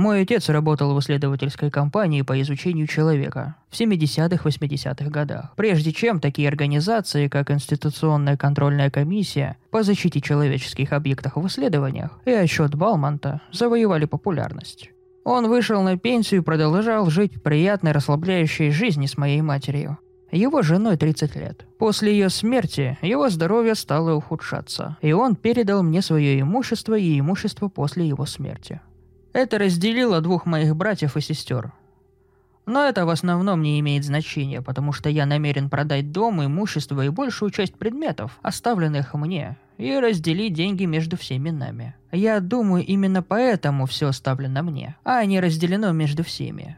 Мой отец работал в исследовательской компании по изучению человека в 70-80-х годах, прежде чем такие организации, как Институционная контрольная комиссия по защите человеческих объектов в исследованиях и отчет Балмонта завоевали популярность. Он вышел на пенсию и продолжал жить приятной расслабляющей жизни с моей матерью. Его женой 30 лет. После ее смерти его здоровье стало ухудшаться, и он передал мне свое имущество и имущество после его смерти. Это разделило двух моих братьев и сестер. Но это в основном не имеет значения, потому что я намерен продать дом, имущество и большую часть предметов, оставленных мне, и разделить деньги между всеми нами. Я думаю, именно поэтому все оставлено мне, а не разделено между всеми.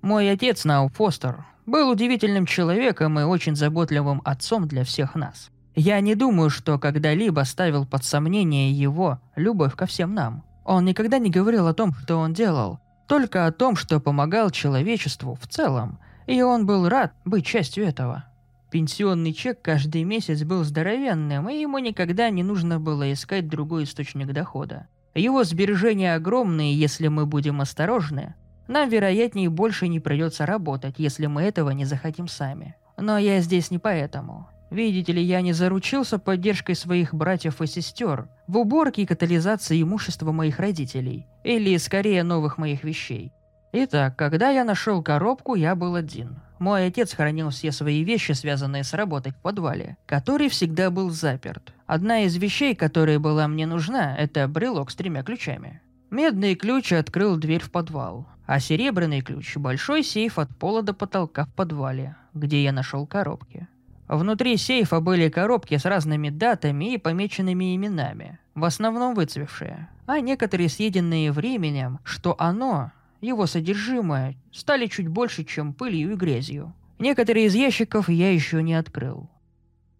Мой отец Нау Фостер был удивительным человеком и очень заботливым отцом для всех нас. Я не думаю, что когда-либо ставил под сомнение его любовь ко всем нам. Он никогда не говорил о том, что он делал, только о том, что помогал человечеству в целом, и он был рад быть частью этого. Пенсионный чек каждый месяц был здоровенным, и ему никогда не нужно было искать другой источник дохода. Его сбережения огромные, если мы будем осторожны. Нам, вероятнее, больше не придется работать, если мы этого не захотим сами. Но я здесь не поэтому. Видите ли, я не заручился поддержкой своих братьев и сестер в уборке и катализации имущества моих родителей, или скорее новых моих вещей. Итак, когда я нашел коробку, я был один. Мой отец хранил все свои вещи, связанные с работой в подвале, который всегда был заперт. Одна из вещей, которая была мне нужна, это брелок с тремя ключами. Медный ключ открыл дверь в подвал, а серебряный ключ – большой сейф от пола до потолка в подвале, где я нашел коробки. Внутри сейфа были коробки с разными датами и помеченными именами, в основном выцвевшие, а некоторые съеденные временем, что оно, его содержимое, стали чуть больше, чем пылью и грязью. Некоторые из ящиков я еще не открыл.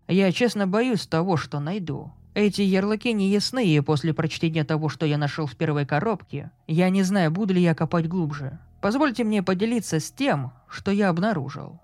Я честно боюсь того, что найду. Эти ярлыки не ясны, и после прочтения того, что я нашел в первой коробке, я не знаю, буду ли я копать глубже. Позвольте мне поделиться с тем, что я обнаружил.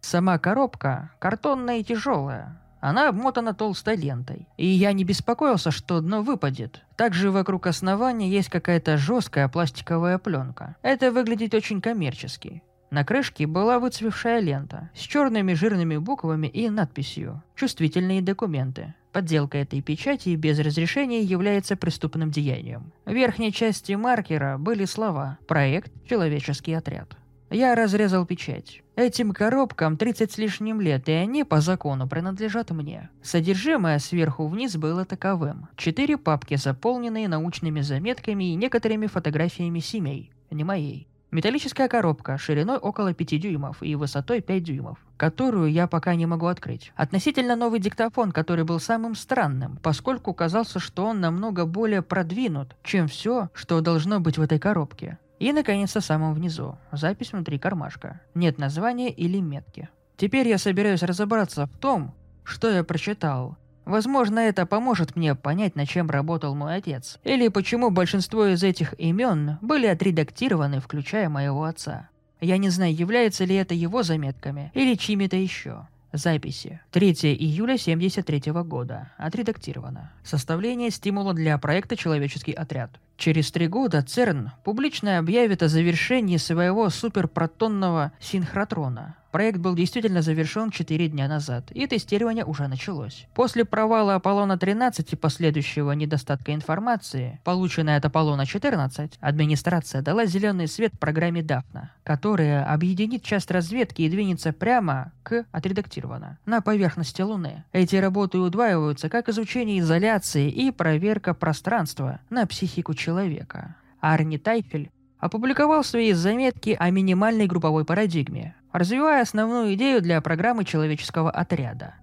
Сама коробка картонная и тяжелая. Она обмотана толстой лентой. И я не беспокоился, что дно выпадет. Также вокруг основания есть какая-то жесткая пластиковая пленка. Это выглядит очень коммерчески. На крышке была выцвевшая лента с черными жирными буквами и надписью «Чувствительные документы». Подделка этой печати без разрешения является преступным деянием. В верхней части маркера были слова «Проект «Человеческий отряд». Я разрезал печать. Этим коробкам 30 с лишним лет, и они по закону принадлежат мне. Содержимое сверху вниз было таковым. Четыре папки, заполненные научными заметками и некоторыми фотографиями семей, не моей. Металлическая коробка шириной около 5 дюймов и высотой 5 дюймов, которую я пока не могу открыть. Относительно новый диктофон, который был самым странным, поскольку казался, что он намного более продвинут, чем все, что должно быть в этой коробке. И, наконец, в самом внизу. Запись внутри кармашка. Нет названия или метки. Теперь я собираюсь разобраться в том, что я прочитал. Возможно, это поможет мне понять, над чем работал мой отец. Или почему большинство из этих имен были отредактированы, включая моего отца. Я не знаю, является ли это его заметками или чьими-то еще. Записи. 3 июля 73 года. Отредактировано. Составление стимула для проекта «Человеческий отряд». Через три года ЦЕРН публично объявит о завершении своего суперпротонного синхротрона. Проект был действительно завершен 4 дня назад, и тестирование уже началось. После провала Аполлона-13 и последующего недостатка информации, полученной от Аполлона-14, администрация дала зеленый свет программе Дафна, которая объединит часть разведки и двинется прямо к отредактировано на поверхности Луны. Эти работы удваиваются как изучение изоляции и проверка пространства на психику человека. Арни Тайфель опубликовал свои заметки о минимальной групповой парадигме, развивая основную идею для программы человеческого отряда.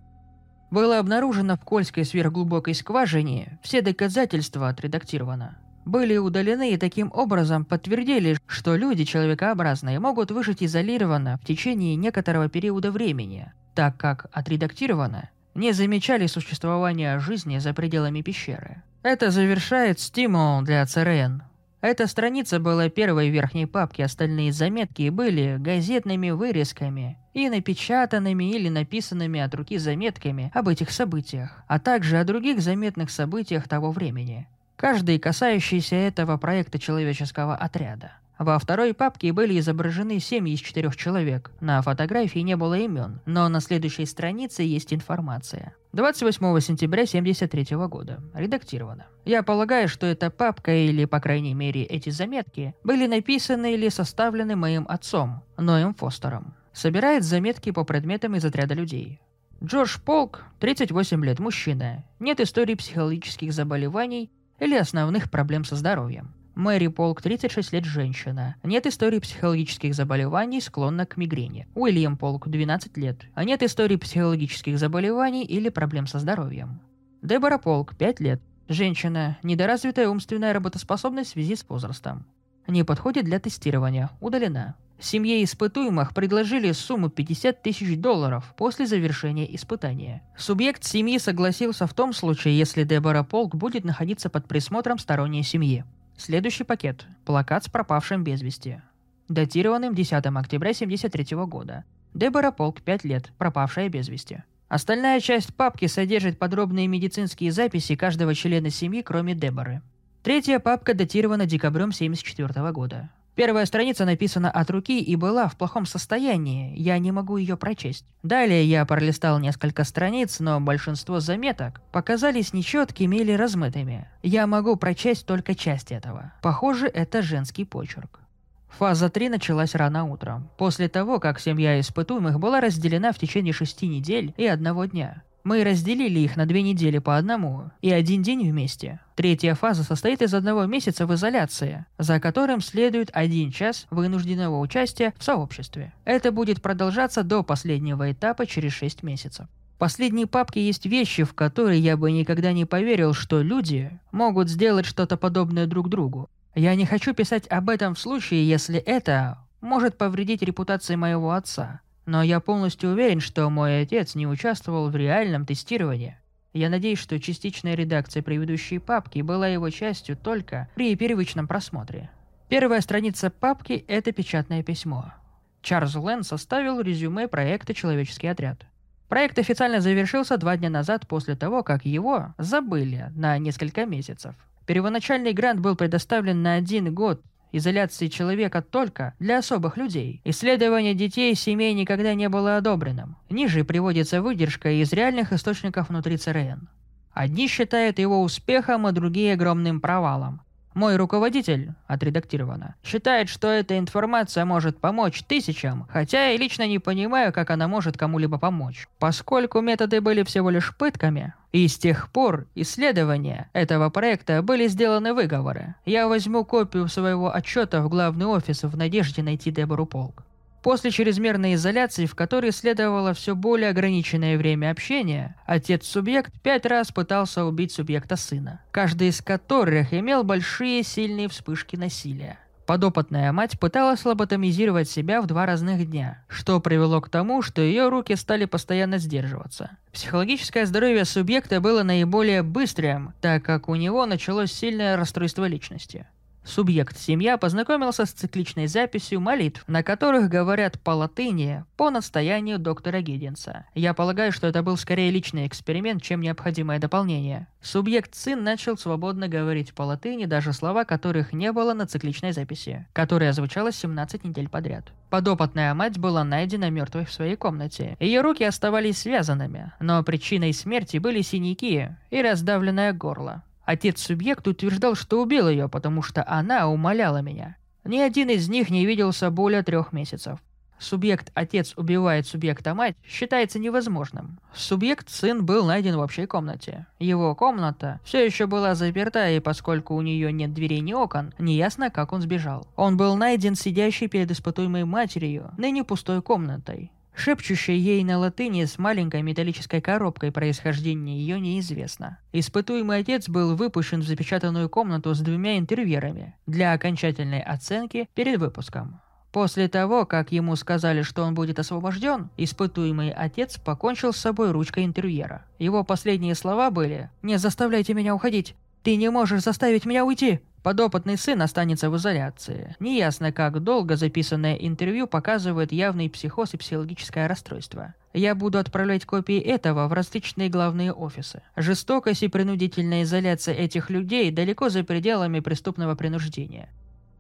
Было обнаружено в Кольской сверхглубокой скважине, все доказательства отредактировано. Были удалены и таким образом подтвердили, что люди человекообразные могут выжить изолированно в течение некоторого периода времени, так как отредактировано не замечали существования жизни за пределами пещеры. Это завершает стимул для ЦРН эта страница была первой в верхней папке, остальные заметки были газетными вырезками и напечатанными или написанными от руки заметками об этих событиях, а также о других заметных событиях того времени. каждый касающийся этого проекта человеческого отряда. Во второй папке были изображены семьи из четырех человек. На фотографии не было имен, но на следующей странице есть информация. 28 сентября 1973 года. Редактировано. Я полагаю, что эта папка, или, по крайней мере, эти заметки, были написаны или составлены моим отцом, Ноем Фостером. Собирает заметки по предметам из отряда людей. Джордж Полк, 38 лет, мужчина. Нет истории психологических заболеваний или основных проблем со здоровьем. Мэри Полк, 36 лет, женщина. Нет истории психологических заболеваний, склонна к мигрени. Уильям Полк, 12 лет. Нет истории психологических заболеваний или проблем со здоровьем. Дебора Полк, 5 лет. Женщина, недоразвитая умственная работоспособность в связи с возрастом. Не подходит для тестирования, удалена. Семье испытуемых предложили сумму 50 тысяч долларов после завершения испытания. Субъект семьи согласился в том случае, если Дебора Полк будет находиться под присмотром сторонней семьи. Следующий пакет. Плакат с пропавшим без вести. Датированным 10 октября 1973 года. Дебора Полк, 5 лет, пропавшая без вести. Остальная часть папки содержит подробные медицинские записи каждого члена семьи, кроме Деборы. Третья папка датирована декабрем 1974 года. Первая страница написана от руки и была в плохом состоянии, я не могу ее прочесть. Далее я пролистал несколько страниц, но большинство заметок показались нечеткими или размытыми. Я могу прочесть только часть этого. Похоже, это женский почерк. Фаза 3 началась рано утром, после того, как семья испытуемых была разделена в течение шести недель и одного дня. Мы разделили их на две недели по одному и один день вместе. Третья фаза состоит из одного месяца в изоляции, за которым следует один час вынужденного участия в сообществе. Это будет продолжаться до последнего этапа через шесть месяцев. В последней папке есть вещи, в которые я бы никогда не поверил, что люди могут сделать что-то подобное друг другу. Я не хочу писать об этом в случае, если это может повредить репутации моего отца. Но я полностью уверен, что мой отец не участвовал в реальном тестировании. Я надеюсь, что частичная редакция предыдущей папки была его частью только при первичном просмотре. Первая страница папки – это печатное письмо. Чарльз Лэн составил резюме проекта «Человеческий отряд». Проект официально завершился два дня назад после того, как его забыли на несколько месяцев. Первоначальный грант был предоставлен на один год изоляции человека только для особых людей. Исследование детей и семей никогда не было одобренным. Ниже приводится выдержка из реальных источников внутри ЦРН. Одни считают его успехом, а другие огромным провалом. Мой руководитель, отредактировано, считает, что эта информация может помочь тысячам, хотя я лично не понимаю, как она может кому-либо помочь. Поскольку методы были всего лишь пытками, и с тех пор исследования этого проекта были сделаны выговоры. Я возьму копию своего отчета в главный офис в надежде найти Дебору Полк. После чрезмерной изоляции, в которой следовало все более ограниченное время общения, отец-субъект пять раз пытался убить субъекта сына, каждый из которых имел большие сильные вспышки насилия. Подопытная мать пыталась лоботомизировать себя в два разных дня, что привело к тому, что ее руки стали постоянно сдерживаться. Психологическое здоровье субъекта было наиболее быстрым, так как у него началось сильное расстройство личности. Субъект «семья» познакомился с цикличной записью молитв, на которых говорят по латыни по настоянию доктора Гиддинса. Я полагаю, что это был скорее личный эксперимент, чем необходимое дополнение. Субъект «сын» начал свободно говорить по латыни даже слова, которых не было на цикличной записи, которая звучала 17 недель подряд. Подопытная мать была найдена мертвой в своей комнате. Ее руки оставались связанными, но причиной смерти были синяки и раздавленное горло. Отец субъект утверждал, что убил ее, потому что она умоляла меня. Ни один из них не виделся более трех месяцев. Субъект-отец убивает субъекта-мать считается невозможным. Субъект-сын был найден в общей комнате. Его комната все еще была заперта, и поскольку у нее нет дверей ни окон, неясно, как он сбежал. Он был найден сидящей перед испытуемой матерью, ныне пустой комнатой шепчущей ей на латыни с маленькой металлической коробкой происхождения ее неизвестно. Испытуемый отец был выпущен в запечатанную комнату с двумя интервьюерами для окончательной оценки перед выпуском. После того, как ему сказали, что он будет освобожден, испытуемый отец покончил с собой ручкой интервьюера. Его последние слова были «Не заставляйте меня уходить! Ты не можешь заставить меня уйти! Подопытный сын останется в изоляции. Неясно, как долго записанное интервью показывает явный психоз и психологическое расстройство. Я буду отправлять копии этого в различные главные офисы. Жестокость и принудительная изоляция этих людей далеко за пределами преступного принуждения.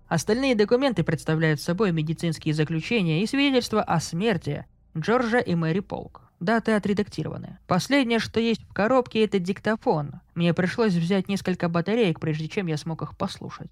Остальные документы представляют собой медицинские заключения и свидетельства о смерти Джорджа и Мэри Полк. Даты отредактированы. Последнее, что есть в коробке, это диктофон. Мне пришлось взять несколько батареек, прежде чем я смог их послушать.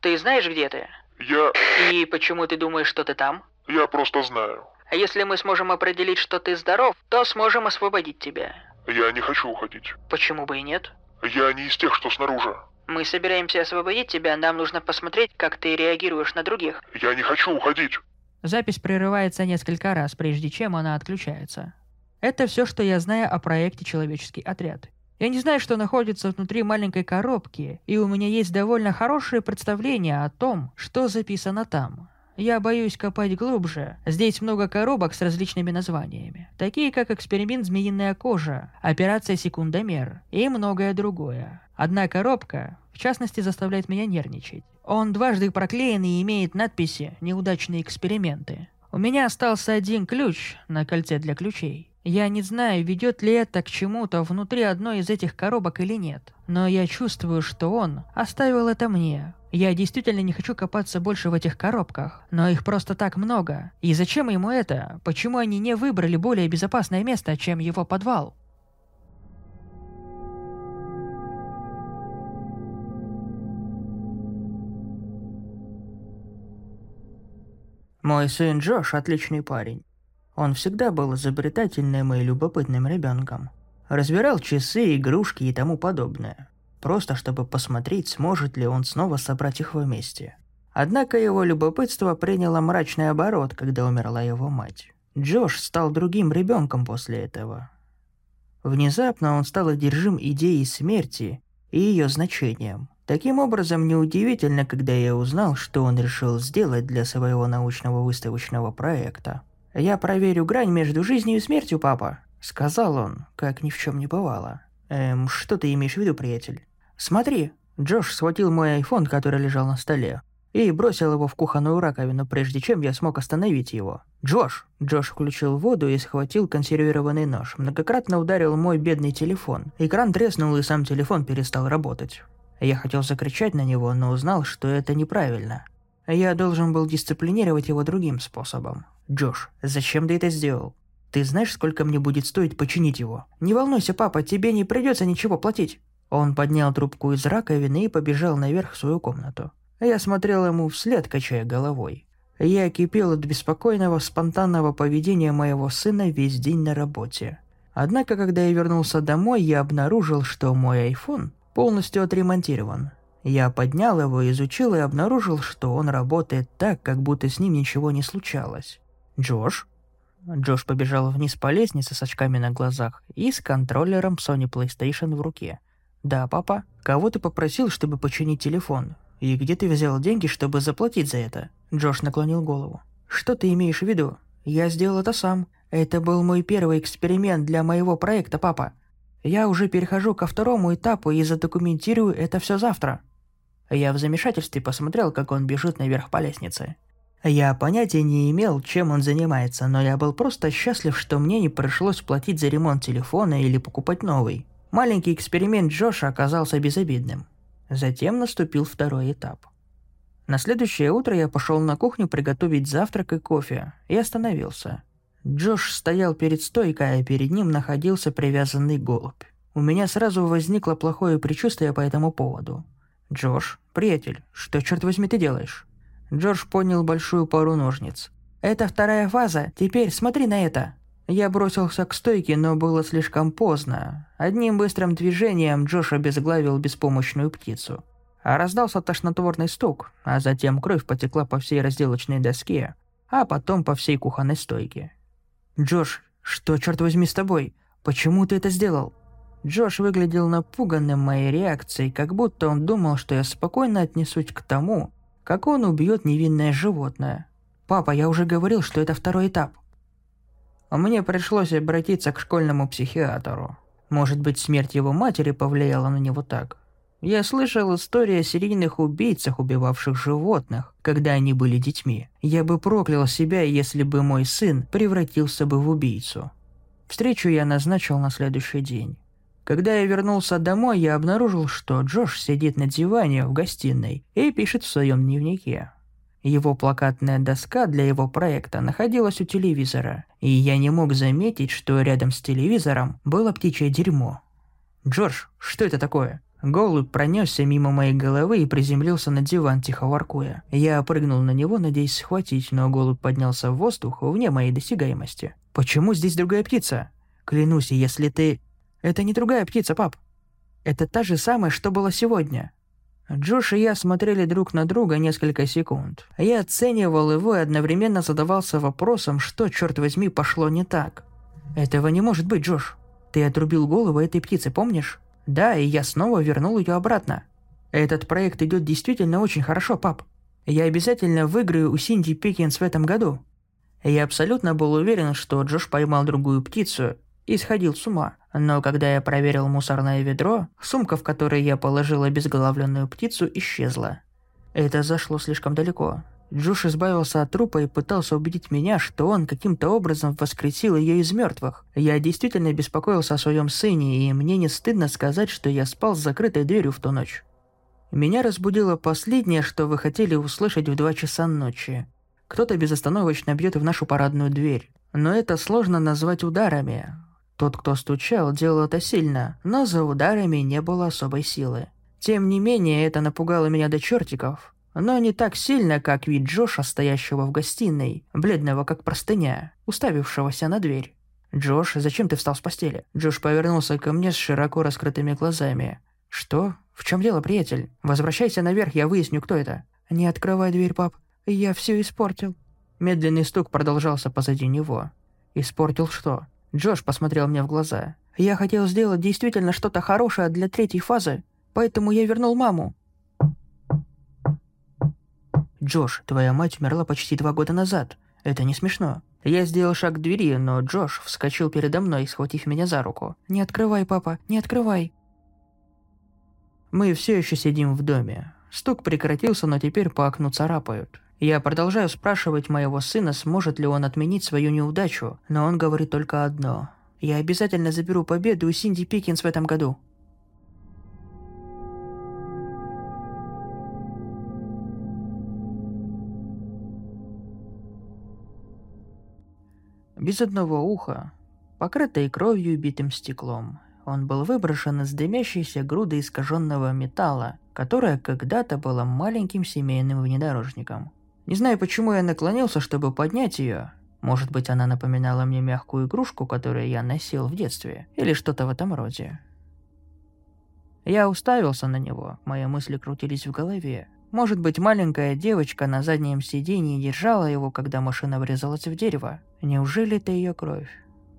Ты знаешь, где ты? Я... И почему ты думаешь, что ты там? я просто знаю. А если мы сможем определить, что ты здоров, то сможем освободить тебя. Я не хочу уходить. Почему бы и нет? Я не из тех, что снаружи. Мы собираемся освободить тебя, нам нужно посмотреть, как ты реагируешь на других. Я не хочу уходить. Запись прерывается несколько раз, прежде чем она отключается. Это все, что я знаю о проекте «Человеческий отряд». Я не знаю, что находится внутри маленькой коробки, и у меня есть довольно хорошее представление о том, что записано там. Я боюсь копать глубже. Здесь много коробок с различными названиями, такие как эксперимент «Змеиная кожа», операция «Секундомер» и многое другое. Одна коробка, в частности, заставляет меня нервничать. Он дважды проклеен и имеет надписи «Неудачные эксперименты». У меня остался один ключ на кольце для ключей. Я не знаю, ведет ли это к чему-то внутри одной из этих коробок или нет, но я чувствую, что он оставил это мне. Я действительно не хочу копаться больше в этих коробках, но их просто так много. И зачем ему это? Почему они не выбрали более безопасное место, чем его подвал? Мой сын Джош отличный парень. Он всегда был изобретательным и любопытным ребенком. Разбирал часы, игрушки и тому подобное. Просто чтобы посмотреть, сможет ли он снова собрать их вместе. Однако его любопытство приняло мрачный оборот, когда умерла его мать. Джош стал другим ребенком после этого. Внезапно он стал одержим идеей смерти и ее значением. Таким образом, неудивительно, когда я узнал, что он решил сделать для своего научного выставочного проекта. «Я проверю грань между жизнью и смертью, папа», — сказал он, как ни в чем не бывало. «Эм, что ты имеешь в виду, приятель?» «Смотри». Джош схватил мой айфон, который лежал на столе, и бросил его в кухонную раковину, прежде чем я смог остановить его. «Джош!» Джош включил воду и схватил консервированный нож. Многократно ударил мой бедный телефон. Экран треснул, и сам телефон перестал работать. Я хотел закричать на него, но узнал, что это неправильно. Я должен был дисциплинировать его другим способом. «Джош, зачем ты это сделал? Ты знаешь, сколько мне будет стоить починить его? Не волнуйся, папа, тебе не придется ничего платить». Он поднял трубку из раковины и побежал наверх в свою комнату. Я смотрел ему вслед, качая головой. Я кипел от беспокойного, спонтанного поведения моего сына весь день на работе. Однако, когда я вернулся домой, я обнаружил, что мой iPhone полностью отремонтирован. Я поднял его, изучил и обнаружил, что он работает так, как будто с ним ничего не случалось. «Джош?» Джош побежал вниз по лестнице с очками на глазах и с контроллером Sony PlayStation в руке. «Да, папа. Кого ты попросил, чтобы починить телефон? И где ты взял деньги, чтобы заплатить за это?» Джош наклонил голову. «Что ты имеешь в виду? Я сделал это сам. Это был мой первый эксперимент для моего проекта, папа. Я уже перехожу ко второму этапу и задокументирую это все завтра». Я в замешательстве посмотрел, как он бежит наверх по лестнице. Я понятия не имел, чем он занимается, но я был просто счастлив, что мне не пришлось платить за ремонт телефона или покупать новый. Маленький эксперимент Джоша оказался безобидным. Затем наступил второй этап. На следующее утро я пошел на кухню приготовить завтрак и кофе и остановился. Джош стоял перед стойкой, а перед ним находился привязанный голубь. У меня сразу возникло плохое предчувствие по этому поводу. «Джош, приятель, что, черт возьми, ты делаешь?» Джордж поднял большую пару ножниц. «Это вторая фаза, теперь смотри на это!» Я бросился к стойке, но было слишком поздно. Одним быстрым движением Джош обезглавил беспомощную птицу. А раздался тошнотворный стук, а затем кровь потекла по всей разделочной доске, а потом по всей кухонной стойке. «Джош, что, черт возьми, с тобой? Почему ты это сделал?» Джош выглядел напуганным моей реакцией, как будто он думал, что я спокойно отнесусь к тому, как он убьет невинное животное. «Папа, я уже говорил, что это второй этап». Мне пришлось обратиться к школьному психиатру. Может быть, смерть его матери повлияла на него так. Я слышал истории о серийных убийцах, убивавших животных, когда они были детьми. Я бы проклял себя, если бы мой сын превратился бы в убийцу. Встречу я назначил на следующий день. Когда я вернулся домой, я обнаружил, что Джош сидит на диване в гостиной и пишет в своем дневнике. Его плакатная доска для его проекта находилась у телевизора, и я не мог заметить, что рядом с телевизором было птичье дерьмо. «Джордж, что это такое?» Голубь пронесся мимо моей головы и приземлился на диван, тихо воркуя. Я прыгнул на него, надеясь схватить, но голубь поднялся в воздух вне моей досягаемости. «Почему здесь другая птица?» «Клянусь, если ты...» «Это не другая птица, пап. Это та же самая, что была сегодня». Джош и я смотрели друг на друга несколько секунд. Я оценивал его и одновременно задавался вопросом, что, черт возьми, пошло не так. «Этого не может быть, Джош. Ты отрубил голову этой птицы, помнишь?» Да, и я снова вернул ее обратно. Этот проект идет действительно очень хорошо, пап. Я обязательно выиграю у Синди Пикинс в этом году. Я абсолютно был уверен, что Джош поймал другую птицу и сходил с ума. Но когда я проверил мусорное ведро, сумка, в которой я положил обезглавленную птицу, исчезла. Это зашло слишком далеко. Джош избавился от трупа и пытался убедить меня, что он каким-то образом воскресил ее из мертвых. Я действительно беспокоился о своем сыне, и мне не стыдно сказать, что я спал с закрытой дверью в ту ночь. Меня разбудило последнее, что вы хотели услышать в два часа ночи. Кто-то безостановочно бьет в нашу парадную дверь. Но это сложно назвать ударами. Тот, кто стучал, делал это сильно, но за ударами не было особой силы. Тем не менее, это напугало меня до чертиков но не так сильно, как вид Джоша, стоящего в гостиной, бледного как простыня, уставившегося на дверь. «Джош, зачем ты встал с постели?» Джош повернулся ко мне с широко раскрытыми глазами. «Что? В чем дело, приятель? Возвращайся наверх, я выясню, кто это». «Не открывай дверь, пап. Я все испортил». Медленный стук продолжался позади него. «Испортил что?» Джош посмотрел мне в глаза. «Я хотел сделать действительно что-то хорошее для третьей фазы, поэтому я вернул маму. «Джош, твоя мать умерла почти два года назад. Это не смешно». Я сделал шаг к двери, но Джош вскочил передо мной, схватив меня за руку. «Не открывай, папа, не открывай!» Мы все еще сидим в доме. Стук прекратился, но теперь по окну царапают. Я продолжаю спрашивать моего сына, сможет ли он отменить свою неудачу, но он говорит только одно. «Я обязательно заберу победу у Синди Пикинс в этом году». без одного уха, покрытый кровью и битым стеклом. Он был выброшен из дымящейся груды искаженного металла, которая когда-то была маленьким семейным внедорожником. Не знаю, почему я наклонился, чтобы поднять ее. Может быть, она напоминала мне мягкую игрушку, которую я носил в детстве, или что-то в этом роде. Я уставился на него, мои мысли крутились в голове. Может быть, маленькая девочка на заднем сиденье держала его, когда машина врезалась в дерево. Неужели это ее кровь?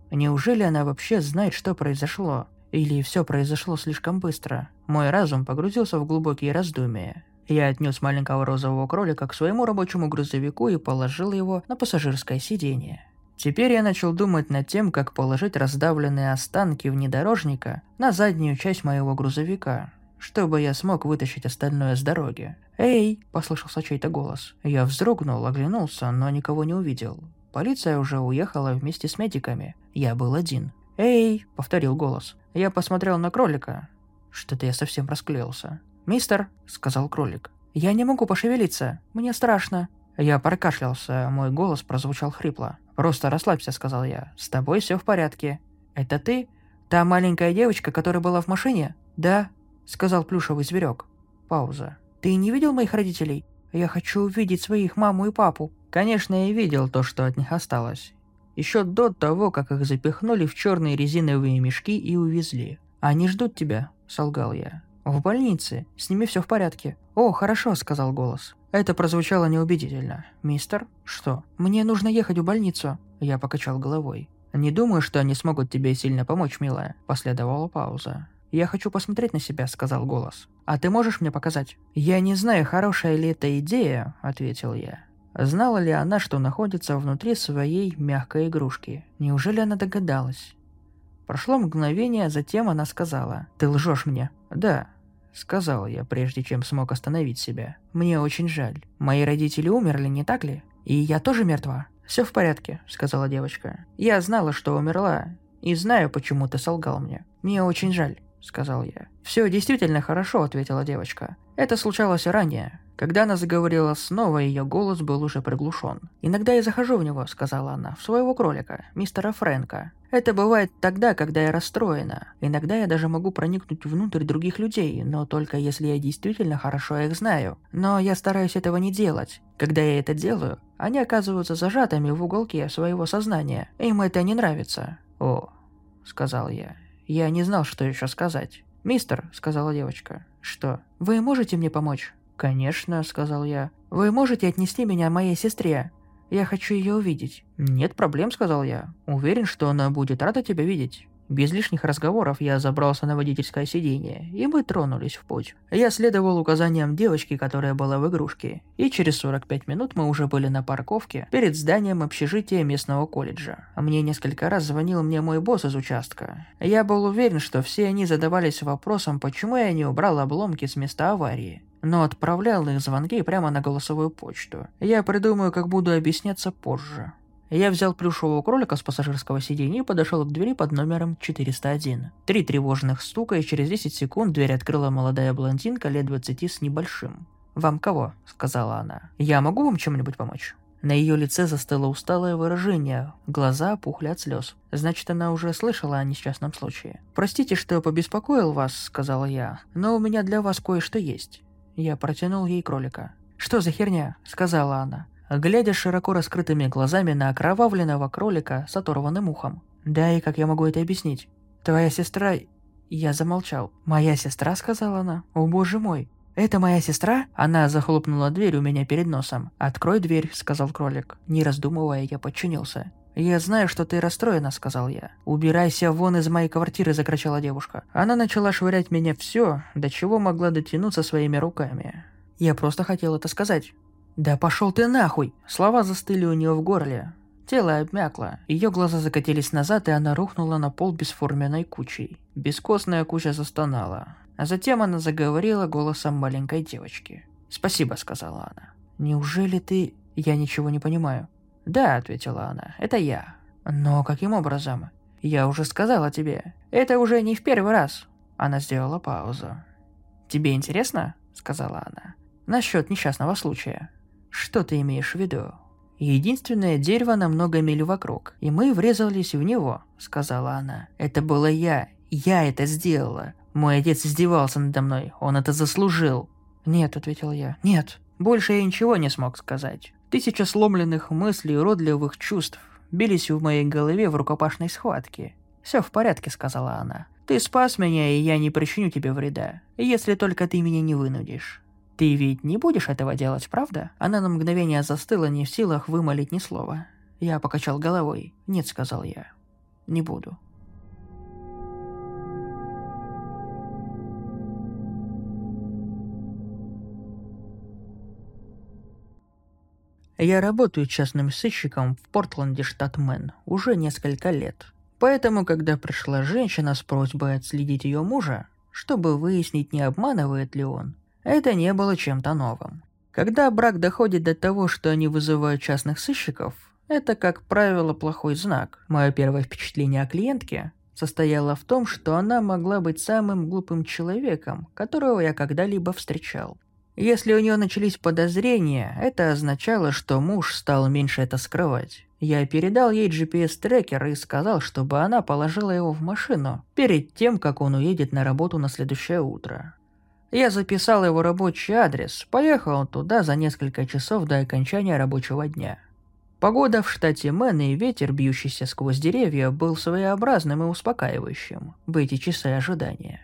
Неужели она вообще знает, что произошло? Или все произошло слишком быстро? Мой разум погрузился в глубокие раздумья. Я отнес маленького розового кролика к своему рабочему грузовику и положил его на пассажирское сиденье. Теперь я начал думать над тем, как положить раздавленные останки внедорожника на заднюю часть моего грузовика, чтобы я смог вытащить остальное с дороги. «Эй!» – послышался чей-то голос. Я вздрогнул, оглянулся, но никого не увидел. Полиция уже уехала вместе с медиками. Я был один. «Эй!» – повторил голос. Я посмотрел на кролика. Что-то я совсем расклеился. «Мистер!» – сказал кролик. «Я не могу пошевелиться. Мне страшно». Я прокашлялся, мой голос прозвучал хрипло. «Просто расслабься», – сказал я. «С тобой все в порядке». «Это ты? Та маленькая девочка, которая была в машине?» «Да», сказал плюшевый зверек. Пауза. «Ты не видел моих родителей? Я хочу увидеть своих маму и папу». Конечно, я видел то, что от них осталось. Еще до того, как их запихнули в черные резиновые мешки и увезли. «Они ждут тебя», — солгал я. «В больнице. С ними все в порядке». «О, хорошо», — сказал голос. Это прозвучало неубедительно. «Мистер? Что? Мне нужно ехать в больницу». Я покачал головой. «Не думаю, что они смогут тебе сильно помочь, милая». Последовала пауза. «Я хочу посмотреть на себя», — сказал голос. «А ты можешь мне показать?» «Я не знаю, хорошая ли это идея», — ответил я. Знала ли она, что находится внутри своей мягкой игрушки? Неужели она догадалась? Прошло мгновение, затем она сказала. «Ты лжешь мне». «Да». сказал я, прежде чем смог остановить себя. «Мне очень жаль. Мои родители умерли, не так ли? И я тоже мертва?» «Все в порядке», — сказала девочка. «Я знала, что умерла, и знаю, почему ты солгал мне. Мне очень жаль», — сказал я. «Все действительно хорошо», — ответила девочка. «Это случалось ранее. Когда она заговорила снова, ее голос был уже приглушен. «Иногда я захожу в него», — сказала она, — «в своего кролика, мистера Фрэнка. Это бывает тогда, когда я расстроена. Иногда я даже могу проникнуть внутрь других людей, но только если я действительно хорошо их знаю. Но я стараюсь этого не делать. Когда я это делаю, они оказываются зажатыми в уголке своего сознания. Им это не нравится. «О», — сказал я. Я не знал, что еще сказать. «Мистер», — сказала девочка. «Что? Вы можете мне помочь?» «Конечно», — сказал я. «Вы можете отнести меня моей сестре? Я хочу ее увидеть». «Нет проблем», — сказал я. «Уверен, что она будет рада тебя видеть». Без лишних разговоров я забрался на водительское сиденье, и мы тронулись в путь. Я следовал указаниям девочки, которая была в игрушке, и через 45 минут мы уже были на парковке перед зданием общежития местного колледжа. Мне несколько раз звонил мне мой босс из участка. Я был уверен, что все они задавались вопросом, почему я не убрал обломки с места аварии но отправлял их звонки прямо на голосовую почту. Я придумаю, как буду объясняться позже. Я взял плюшевого кролика с пассажирского сиденья и подошел к двери под номером 401. Три тревожных стука, и через 10 секунд дверь открыла молодая блондинка лет 20 с небольшим. «Вам кого?» – сказала она. «Я могу вам чем-нибудь помочь?» На ее лице застыло усталое выражение, глаза опухли от слез. Значит, она уже слышала о несчастном случае. «Простите, что побеспокоил вас», — сказала я, — «но у меня для вас кое-что есть». Я протянул ей кролика. «Что за херня?» — сказала она глядя широко раскрытыми глазами на окровавленного кролика с оторванным ухом. «Да и как я могу это объяснить? Твоя сестра...» Я замолчал. «Моя сестра?» — сказала она. «О боже мой!» «Это моя сестра?» Она захлопнула дверь у меня перед носом. «Открой дверь», — сказал кролик. Не раздумывая, я подчинился. «Я знаю, что ты расстроена», — сказал я. «Убирайся вон из моей квартиры», — закричала девушка. Она начала швырять меня все, до чего могла дотянуться своими руками. Я просто хотел это сказать. «Да пошел ты нахуй!» Слова застыли у нее в горле. Тело обмякло. Ее глаза закатились назад, и она рухнула на пол бесформенной кучей. Бескостная куча застонала. А затем она заговорила голосом маленькой девочки. «Спасибо», — сказала она. «Неужели ты...» «Я ничего не понимаю». «Да», — ответила она, — «это я». «Но каким образом?» «Я уже сказала тебе. Это уже не в первый раз». Она сделала паузу. «Тебе интересно?» — сказала она. «Насчет несчастного случая». Что ты имеешь в виду? Единственное дерево на много миль вокруг, и мы врезались в него, сказала она. Это было я. Я это сделала. Мой отец издевался надо мной. Он это заслужил. Нет, ответил я. Нет. Больше я ничего не смог сказать. Тысяча сломленных мыслей и уродливых чувств бились в моей голове в рукопашной схватке. «Все в порядке», — сказала она. «Ты спас меня, и я не причиню тебе вреда, если только ты меня не вынудишь. «Ты ведь не будешь этого делать, правда?» Она на мгновение застыла, не в силах вымолить ни слова. Я покачал головой. «Нет», — сказал я. «Не буду». Я работаю частным сыщиком в Портленде, штат Мэн, уже несколько лет. Поэтому, когда пришла женщина с просьбой отследить ее мужа, чтобы выяснить, не обманывает ли он, это не было чем-то новым. Когда брак доходит до того, что они вызывают частных сыщиков, это, как правило, плохой знак. Мое первое впечатление о клиентке состояло в том, что она могла быть самым глупым человеком, которого я когда-либо встречал. Если у нее начались подозрения, это означало, что муж стал меньше это скрывать. Я передал ей GPS-трекер и сказал, чтобы она положила его в машину перед тем, как он уедет на работу на следующее утро. Я записал его рабочий адрес, поехал туда за несколько часов до окончания рабочего дня. Погода в штате Мэн и ветер, бьющийся сквозь деревья, был своеобразным и успокаивающим в эти часы ожидания.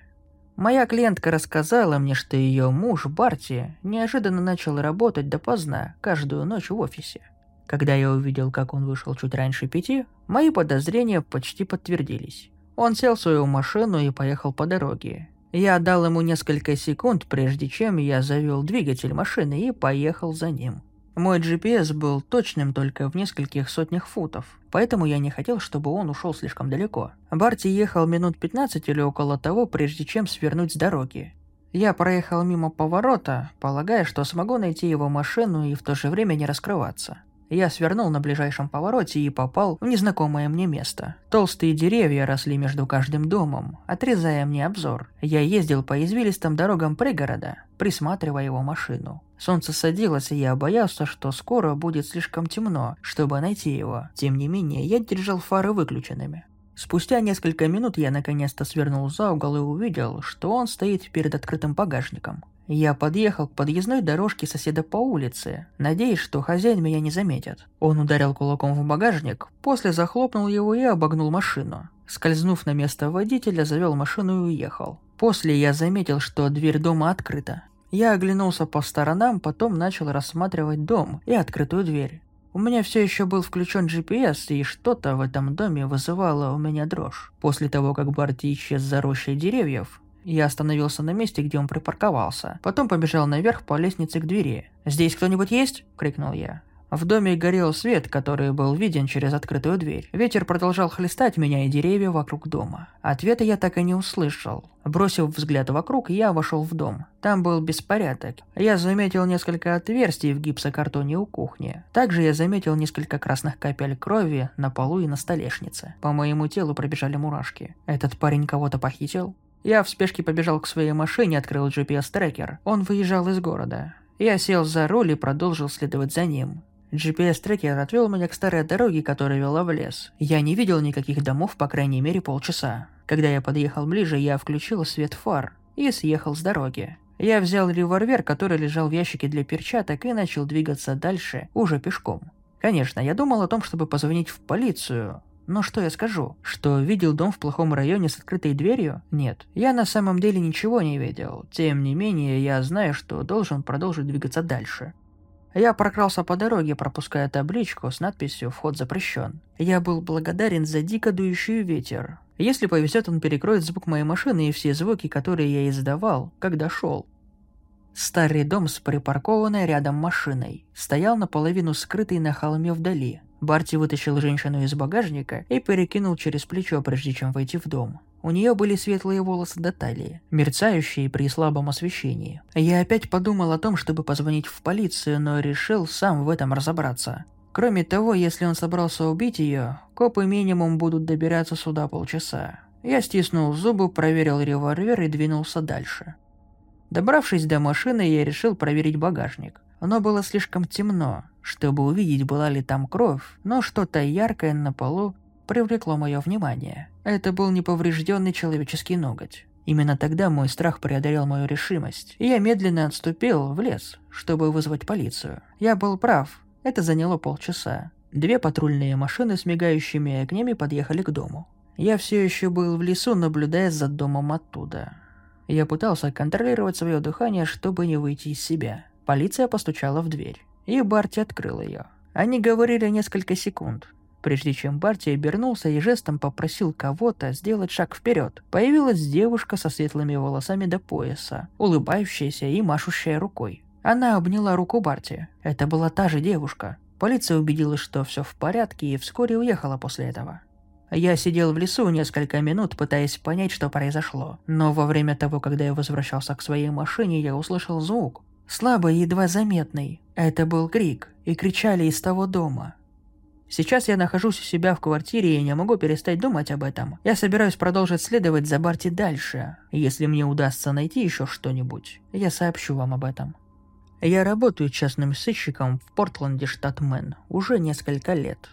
Моя клиентка рассказала мне, что ее муж, Барти, неожиданно начал работать допоздна, каждую ночь в офисе. Когда я увидел, как он вышел чуть раньше пяти, мои подозрения почти подтвердились. Он сел в свою машину и поехал по дороге, я дал ему несколько секунд, прежде чем я завел двигатель машины и поехал за ним. Мой GPS был точным только в нескольких сотнях футов, поэтому я не хотел, чтобы он ушел слишком далеко. Барти ехал минут 15 или около того, прежде чем свернуть с дороги. Я проехал мимо поворота, полагая, что смогу найти его машину и в то же время не раскрываться. Я свернул на ближайшем повороте и попал в незнакомое мне место. Толстые деревья росли между каждым домом, отрезая мне обзор. Я ездил по извилистым дорогам пригорода, присматривая его машину. Солнце садилось, и я боялся, что скоро будет слишком темно, чтобы найти его. Тем не менее, я держал фары выключенными. Спустя несколько минут я наконец-то свернул за угол и увидел, что он стоит перед открытым багажником. Я подъехал к подъездной дорожке соседа по улице, надеясь, что хозяин меня не заметит. Он ударил кулаком в багажник, после захлопнул его и обогнул машину. Скользнув на место водителя, завел машину и уехал. После я заметил, что дверь дома открыта. Я оглянулся по сторонам, потом начал рассматривать дом и открытую дверь. У меня все еще был включен GPS, и что-то в этом доме вызывало у меня дрожь. После того, как Барти исчез за рощей деревьев, я остановился на месте, где он припарковался. Потом побежал наверх по лестнице к двери. «Здесь кто-нибудь есть?» – крикнул я. В доме горел свет, который был виден через открытую дверь. Ветер продолжал хлестать меня и деревья вокруг дома. Ответа я так и не услышал. Бросив взгляд вокруг, я вошел в дом. Там был беспорядок. Я заметил несколько отверстий в гипсокартоне у кухни. Также я заметил несколько красных капель крови на полу и на столешнице. По моему телу пробежали мурашки. Этот парень кого-то похитил? Я в спешке побежал к своей машине, открыл GPS-трекер. Он выезжал из города. Я сел за руль и продолжил следовать за ним. GPS-трекер отвел меня к старой дороге, которая вела в лес. Я не видел никаких домов, по крайней мере, полчаса. Когда я подъехал ближе, я включил свет фар и съехал с дороги. Я взял револьвер, который лежал в ящике для перчаток, и начал двигаться дальше, уже пешком. Конечно, я думал о том, чтобы позвонить в полицию, но что я скажу? Что видел дом в плохом районе с открытой дверью? Нет. Я на самом деле ничего не видел. Тем не менее, я знаю, что должен продолжить двигаться дальше. Я прокрался по дороге, пропуская табличку с надписью «Вход запрещен». Я был благодарен за дико дующий ветер. Если повезет, он перекроет звук моей машины и все звуки, которые я издавал, когда шел. Старый дом с припаркованной рядом машиной стоял наполовину скрытый на холме вдали. Барти вытащил женщину из багажника и перекинул через плечо, прежде чем войти в дом. У нее были светлые волосы до талии, мерцающие при слабом освещении. Я опять подумал о том, чтобы позвонить в полицию, но решил сам в этом разобраться. Кроме того, если он собрался убить ее, копы минимум будут добираться сюда полчаса. Я стиснул зубы, проверил револьвер и двинулся дальше. Добравшись до машины, я решил проверить багажник. Оно было слишком темно, чтобы увидеть, была ли там кровь, но что-то яркое на полу привлекло мое внимание. Это был неповрежденный человеческий ноготь. Именно тогда мой страх преодолел мою решимость, и я медленно отступил в лес, чтобы вызвать полицию. Я был прав, это заняло полчаса. Две патрульные машины с мигающими огнями подъехали к дому. Я все еще был в лесу, наблюдая за домом оттуда. Я пытался контролировать свое дыхание, чтобы не выйти из себя. Полиция постучала в дверь, и Барти открыл ее. Они говорили несколько секунд, прежде чем Барти обернулся и жестом попросил кого-то сделать шаг вперед. Появилась девушка со светлыми волосами до пояса, улыбающаяся и машущая рукой. Она обняла руку Барти. Это была та же девушка. Полиция убедилась, что все в порядке, и вскоре уехала после этого. Я сидел в лесу несколько минут, пытаясь понять, что произошло. Но во время того, когда я возвращался к своей машине, я услышал звук. Слабый, едва заметный. Это был крик, и кричали из того дома. Сейчас я нахожусь у себя в квартире и не могу перестать думать об этом. Я собираюсь продолжить следовать за Барти дальше. Если мне удастся найти еще что-нибудь, я сообщу вам об этом. Я работаю частным сыщиком в Портленде, штат Мэн, уже несколько лет.